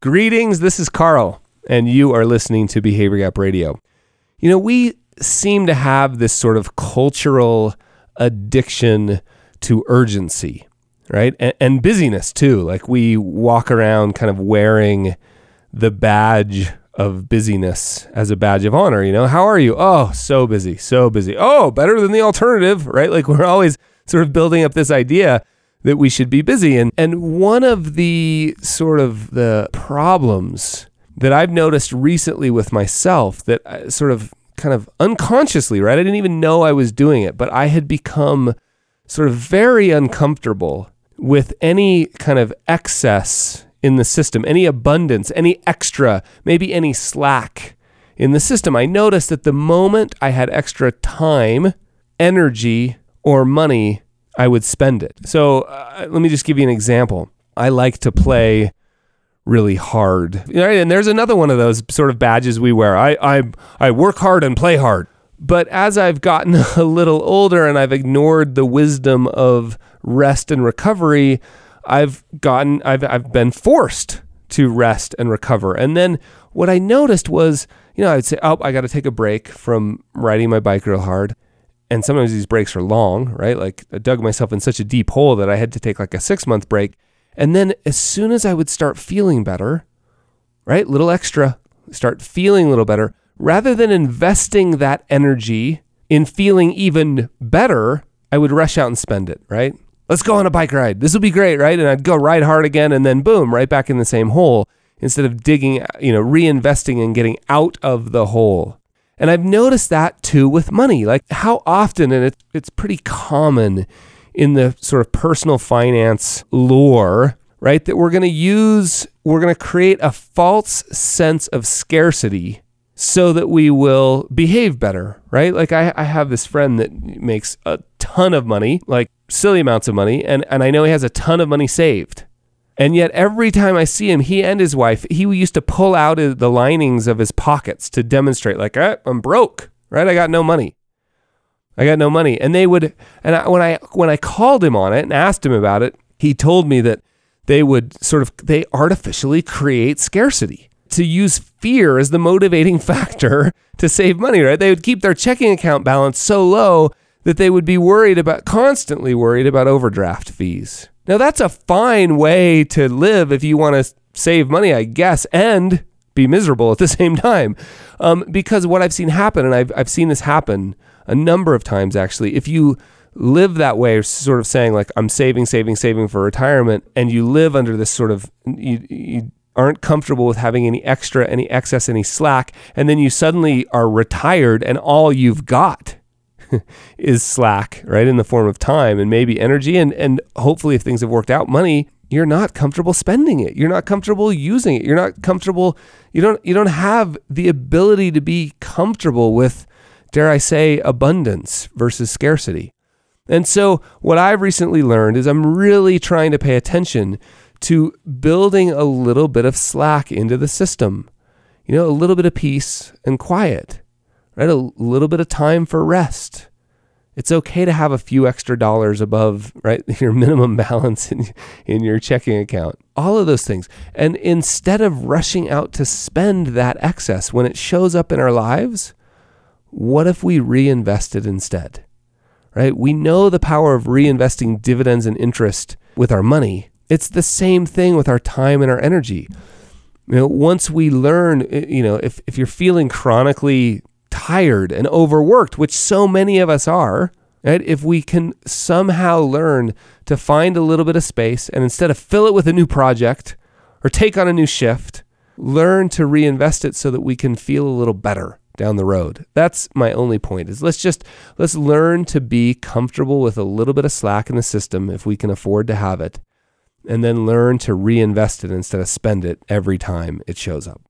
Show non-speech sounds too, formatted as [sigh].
Greetings, this is Carl, and you are listening to Behavior Gap Radio. You know, we seem to have this sort of cultural addiction to urgency, right? And, and, busyness too. Like we walk around kind of wearing the badge of busyness as a badge of honor. You know, how are you? Oh, so busy, so busy. Oh, better than the alternative, right? Like we're always sort of building up this idea that we should be busy. And and one of the sort of the problems that I've noticed recently with myself that I sort of kind of unconsciously, right? I didn't even know I was doing it, but I had become sort of very uncomfortable with any kind of excess in the system, any abundance, any extra, maybe any slack in the system. I noticed that the moment I had extra time, energy, or money, I would spend it. So uh, let me just give you an example. I like to play really hard. Right? And there's another one of those sort of badges we wear. I, I, I work hard and play hard. But as I've gotten [laughs] a little older and I've ignored the wisdom of rest and recovery, I've gotten I've I've been forced to rest and recover. And then what I noticed was, you know, I'd say, "Oh, I got to take a break from riding my bike real hard." And sometimes these breaks are long, right? Like I dug myself in such a deep hole that I had to take like a six month break. And then as soon as I would start feeling better, right? Little extra, start feeling a little better, rather than investing that energy in feeling even better, I would rush out and spend it, right? Let's go on a bike ride. This will be great, right? And I'd go ride hard again and then boom, right back in the same hole instead of digging, you know, reinvesting and getting out of the hole. And I've noticed that too with money. Like how often, and it, it's pretty common in the sort of personal finance lore, right? That we're going to use, we're going to create a false sense of scarcity so that we will behave better, right? Like I, I have this friend that makes a ton of money, like silly amounts of money, and, and I know he has a ton of money saved. And yet, every time I see him, he and his wife, he used to pull out the linings of his pockets to demonstrate, like, eh, I'm broke, right? I got no money. I got no money. And they would, and I, when I when I called him on it and asked him about it, he told me that they would sort of they artificially create scarcity to use fear as the motivating [laughs] factor to save money. Right? They would keep their checking account balance so low that they would be worried about constantly worried about overdraft fees now, that's a fine way to live if you want to save money, I guess, and be miserable at the [laughs] same time. Um, because what I've seen happen, and I've, I've seen this happen a number of times actually, if you live that way, sort of saying, like, I'm saving, saving, saving for retirement, and you live under this sort of, you, you aren't comfortable with having any extra, any excess, any slack, and then you suddenly are retired and all you've got [laughs] is slack, right? In the form of time and maybe energy. And, and hopefully, if things have worked out, money, you're not comfortable spending it. You're not comfortable using it. You're not comfortable. You don't, you don't have the ability to be comfortable with, dare I say, abundance versus scarcity. And so, what I've recently learned is I'm really trying to pay attention to building a little bit of slack into the system. You know, a little bit of peace and quiet right? A little bit of time for rest. It's okay to have a few extra dollars above, right, [laughs] your minimum balance in, in your checking account. All of those things. And instead of rushing out to spend that excess when it shows up in our lives, what if we reinvested instead? Right? We know the power of reinvesting dividends and interest with our money. It's the same thing with our time and our energy. You know, once we learn, you know, if, if you're feeling chronically tired and overworked, which so many of us are, right? If we can somehow learn to find a little bit of space and instead of fill it with a new project or take on a new shift, learn to reinvest it so that we can feel a little better down the road. That's my only point is let's just let's learn to be comfortable with a little bit of slack in the system if we can afford to have it and then learn to reinvest it instead of spend it every time it shows up.